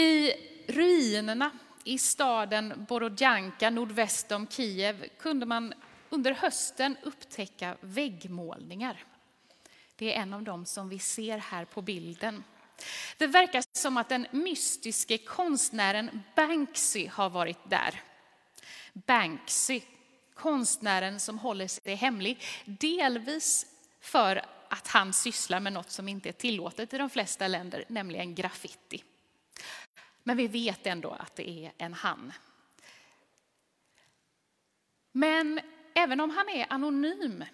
I ruinerna i staden Borodjanka nordväst om Kiev kunde man under hösten upptäcka väggmålningar. Det är en av dem som vi ser här på bilden. Det verkar som att den mystiske konstnären Banksy har varit där. Banksy, konstnären som håller sig hemlig, delvis för att han sysslar med något som inte är tillåtet i de flesta länder, nämligen graffiti. Men vi vet ändå att det är en han. Men även om han är anonym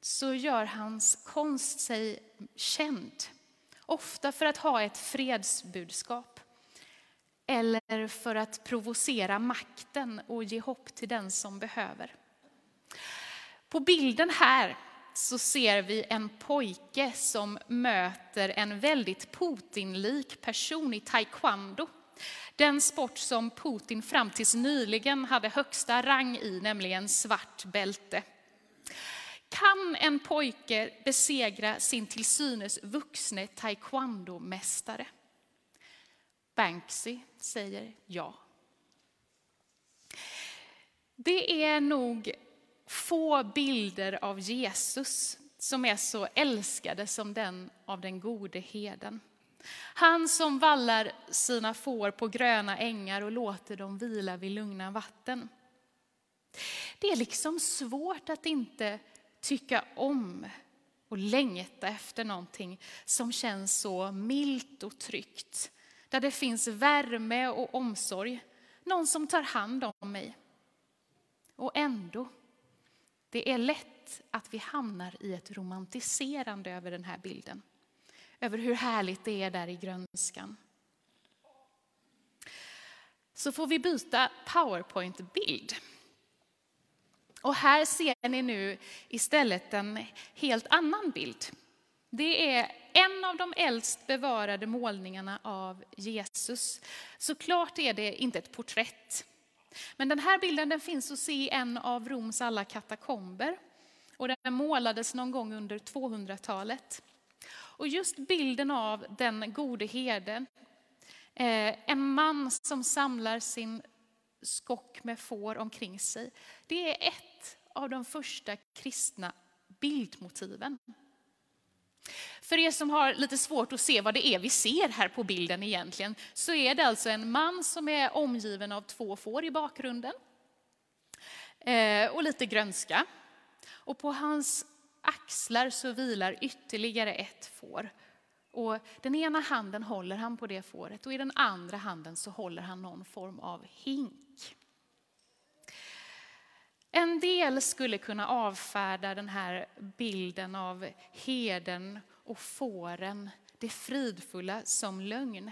så gör hans konst sig känd. Ofta för att ha ett fredsbudskap. Eller för att provocera makten och ge hopp till den som behöver. På bilden här så ser vi en pojke som möter en väldigt Putin-lik person i taekwondo. Den sport som Putin fram tills nyligen hade högsta rang i, nämligen svart bälte. Kan en pojke besegra sin till synes vuxne taekwondo-mästare? Banksy säger ja. Det är nog få bilder av Jesus som är så älskade som den av den gode heden. Han som vallar sina får på gröna ängar och låter dem vila vid lugna vatten. Det är liksom svårt att inte tycka om och längta efter någonting som känns så milt och tryggt. Där det finns värme och omsorg. Någon som tar hand om mig. Och ändå, det är lätt att vi hamnar i ett romantiserande över den här bilden. Över hur härligt det är där i grönskan. Så får vi byta powerpoint-bild. Och här ser ni nu istället en helt annan bild. Det är en av de äldst bevarade målningarna av Jesus. Såklart är det inte ett porträtt. Men den här bilden den finns att se i en av Roms alla katakomber. Och den målades någon gång under 200-talet. Och just bilden av den gode herden, eh, en man som samlar sin skock med får omkring sig. Det är ett av de första kristna bildmotiven. För er som har lite svårt att se vad det är vi ser här på bilden egentligen, så är det alltså en man som är omgiven av två får i bakgrunden. Eh, och lite grönska. Och på hans axlar så vilar ytterligare ett får. Och den ena handen håller han på det fåret och i den andra handen så håller han någon form av hink. En del skulle kunna avfärda den här bilden av heden och fåren, det fridfulla, som lögn.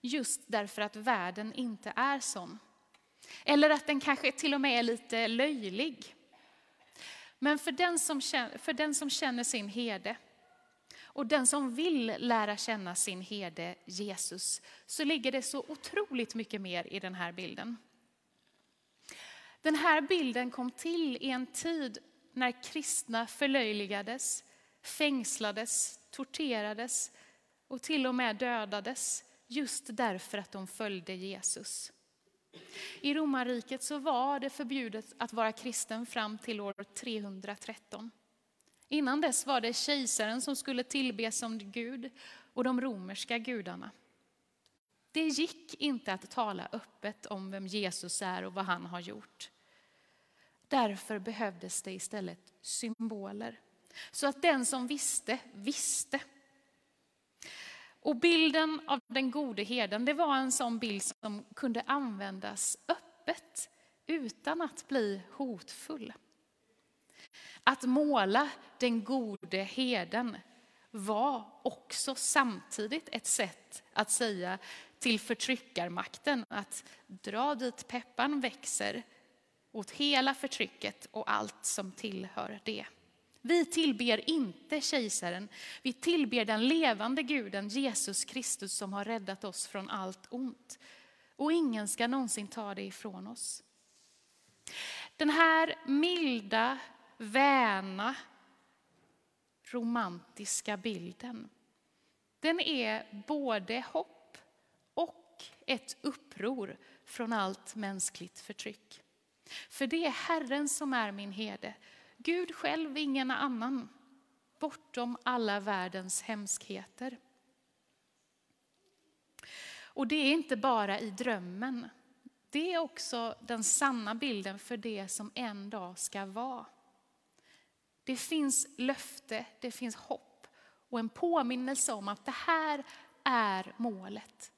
Just därför att världen inte är sån. Eller att den kanske till och med är lite löjlig. Men för den som känner, för den som känner sin herde och den som vill lära känna sin herde Jesus så ligger det så otroligt mycket mer i den här bilden. Den här bilden kom till i en tid när kristna förlöjligades, fängslades, torterades och till och med dödades just därför att de följde Jesus. I romarriket så var det förbjudet att vara kristen fram till år 313. Innan dess var det kejsaren som skulle tillbes som Gud och de romerska gudarna. Det gick inte att tala öppet om vem Jesus är och vad han har gjort. Därför behövdes det istället symboler. Så att den som visste, visste. Och bilden av den gode herden, det var en sån bild som kunde användas öppet utan att bli hotfull. Att måla den gode herden var också samtidigt ett sätt att säga till förtryckarmakten att dra dit peppan växer åt hela förtrycket och allt som tillhör det. Vi tillber inte kejsaren, vi tillber den levande guden Jesus Kristus som har räddat oss från allt ont. Och ingen ska någonsin ta det ifrån oss. Den här milda, väna, romantiska bilden, den är både hopp och och ett uppror från allt mänskligt förtryck. För det är Herren som är min herde, Gud själv, ingen annan, bortom alla världens hemskheter. Och det är inte bara i drömmen. Det är också den sanna bilden för det som en dag ska vara. Det finns löfte, det finns hopp och en påminnelse om att det här är målet.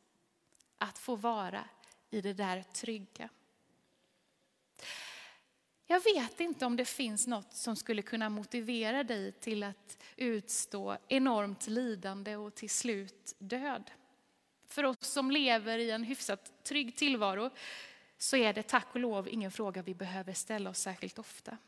Att få vara i det där trygga. Jag vet inte om det finns något som skulle kunna motivera dig till att utstå enormt lidande och till slut död. För oss som lever i en hyfsat trygg tillvaro så är det tack och lov ingen fråga vi behöver ställa oss särskilt ofta.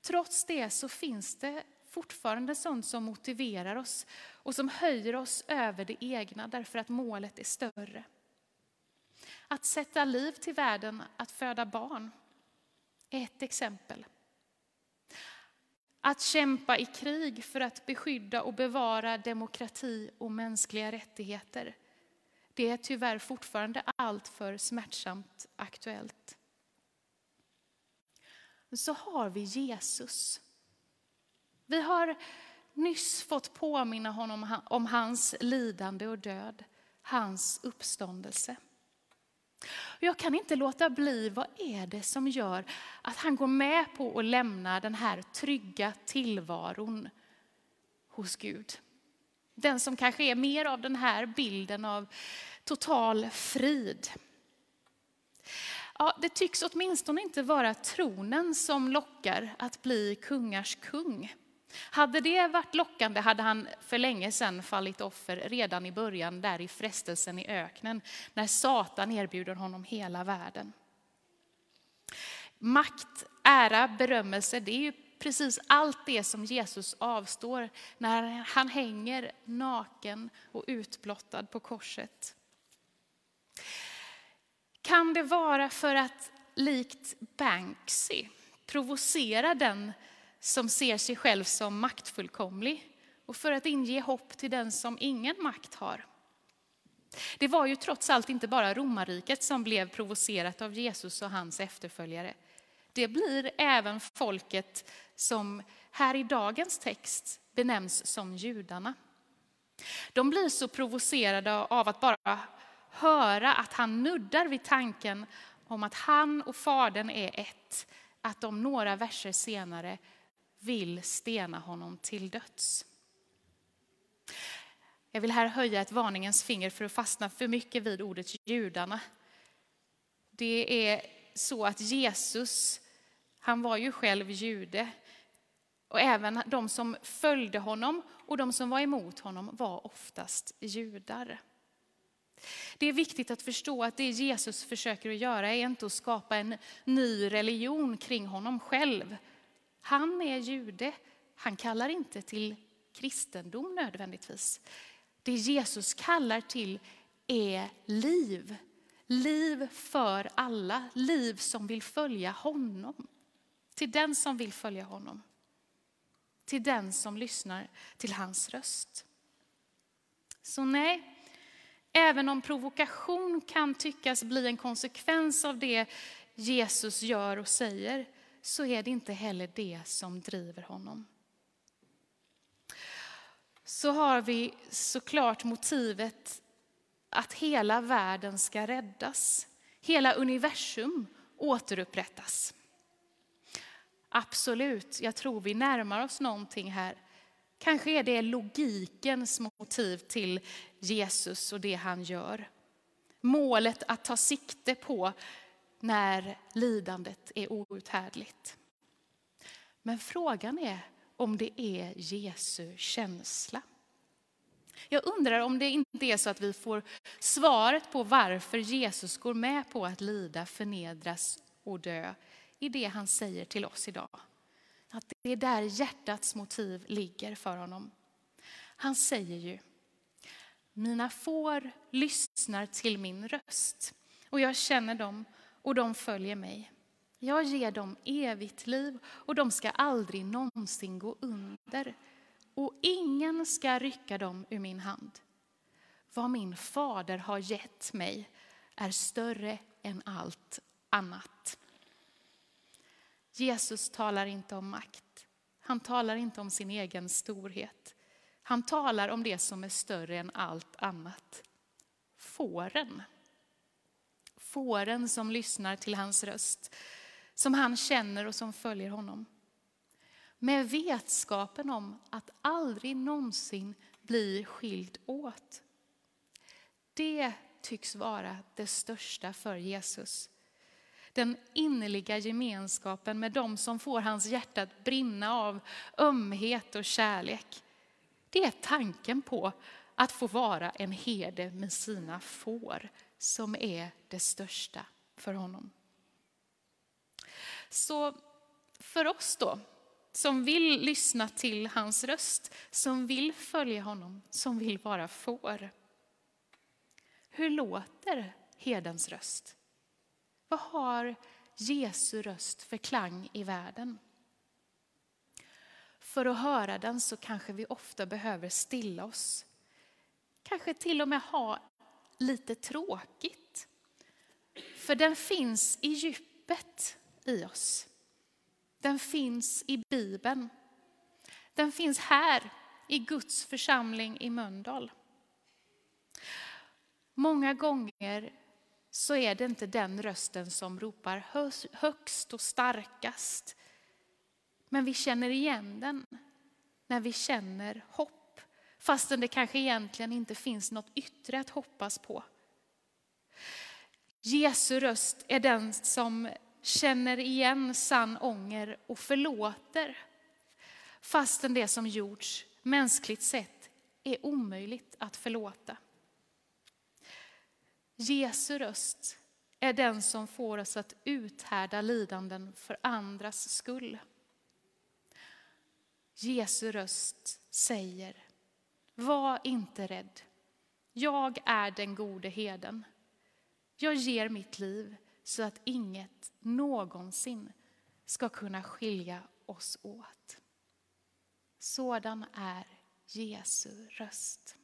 Trots det så finns det fortfarande sånt som motiverar oss och som höjer oss över det egna därför att målet är större. Att sätta liv till världen, att föda barn, ett exempel. Att kämpa i krig för att beskydda och bevara demokrati och mänskliga rättigheter, det är tyvärr fortfarande alltför smärtsamt aktuellt. Så har vi Jesus. Vi har nyss fått påminna honom om hans lidande och död, hans uppståndelse. Jag kan inte låta bli, vad är det som gör att han går med på att lämna den här trygga tillvaron hos Gud? Den som kanske är mer av den här bilden av total frid. Ja, det tycks åtminstone inte vara tronen som lockar att bli kungars kung. Hade det varit lockande hade han för länge sedan fallit offer redan i början där i frestelsen i öknen när Satan erbjuder honom hela världen. Makt, ära, berömmelse, det är ju precis allt det som Jesus avstår när han hänger naken och utblottad på korset. Kan det vara för att likt Banksy provocera den som ser sig själv som maktfullkomlig och för att inge hopp till den som ingen makt har. Det var ju trots allt inte bara romarriket som blev provocerat av Jesus och hans efterföljare. Det blir även folket som här i dagens text benämns som judarna. De blir så provocerade av att bara höra att han nuddar vid tanken om att han och Fadern är ett, att de några verser senare vill stena honom till döds. Jag vill här höja ett varningens finger för att fastna för mycket vid ordet judarna. Det är så att Jesus, han var ju själv jude. Och även de som följde honom och de som var emot honom var oftast judar. Det är viktigt att förstå att det Jesus försöker att göra är inte att skapa en ny religion kring honom själv, han är jude. Han kallar inte till kristendom nödvändigtvis. Det Jesus kallar till är liv. Liv för alla, liv som vill följa honom. Till den som vill följa honom. Till den som lyssnar till hans röst. Så nej, även om provokation kan tyckas bli en konsekvens av det Jesus gör och säger, så är det inte heller det som driver honom. Så har vi såklart motivet att hela världen ska räddas. Hela universum återupprättas. Absolut, jag tror vi närmar oss någonting här. Kanske är det logikens motiv till Jesus och det han gör. Målet att ta sikte på när lidandet är outhärdligt. Men frågan är om det är Jesu känsla. Jag undrar om det inte är så att vi får svaret på varför Jesus går med på att lida, förnedras och dö i det han säger till oss idag. Att det är där hjärtats motiv ligger för honom. Han säger ju, mina får lyssnar till min röst och jag känner dem och de följer mig. Jag ger dem evigt liv och de ska aldrig någonsin gå under. Och ingen ska rycka dem ur min hand. vad min fader har gett mig är större än allt annat. Jesus talar inte om makt. Han talar inte om sin egen storhet. Han talar om det som är större än allt annat. Fåren. Fåren som lyssnar till hans röst, som han känner och som följer honom. Med vetskapen om att aldrig någonsin bli skild åt. Det tycks vara det största för Jesus. Den innerliga gemenskapen med dem som får hans hjärta att brinna av ömhet och kärlek. Det är tanken på att få vara en herde med sina får som är det största för honom. Så för oss då, som vill lyssna till hans röst, som vill följa honom, som vill vara får. Hur låter herdens röst? Vad har Jesu röst för klang i världen? För att höra den så kanske vi ofta behöver stilla oss. Kanske till och med ha lite tråkigt. För den finns i djupet i oss. Den finns i Bibeln. Den finns här i Guds församling i Mölndal. Många gånger så är det inte den rösten som ropar högst och starkast. Men vi känner igen den när vi känner hopp. Fastän det kanske egentligen inte finns något yttre att hoppas på. Jesu röst är den som känner igen sann ånger och förlåter. Fastän det som gjorts mänskligt sett är omöjligt att förlåta. Jesu röst är den som får oss att uthärda lidanden för andras skull. Jesu röst säger, var inte rädd. Jag är den gode heden. Jag ger mitt liv så att inget någonsin ska kunna skilja oss åt. Sådan är Jesu röst.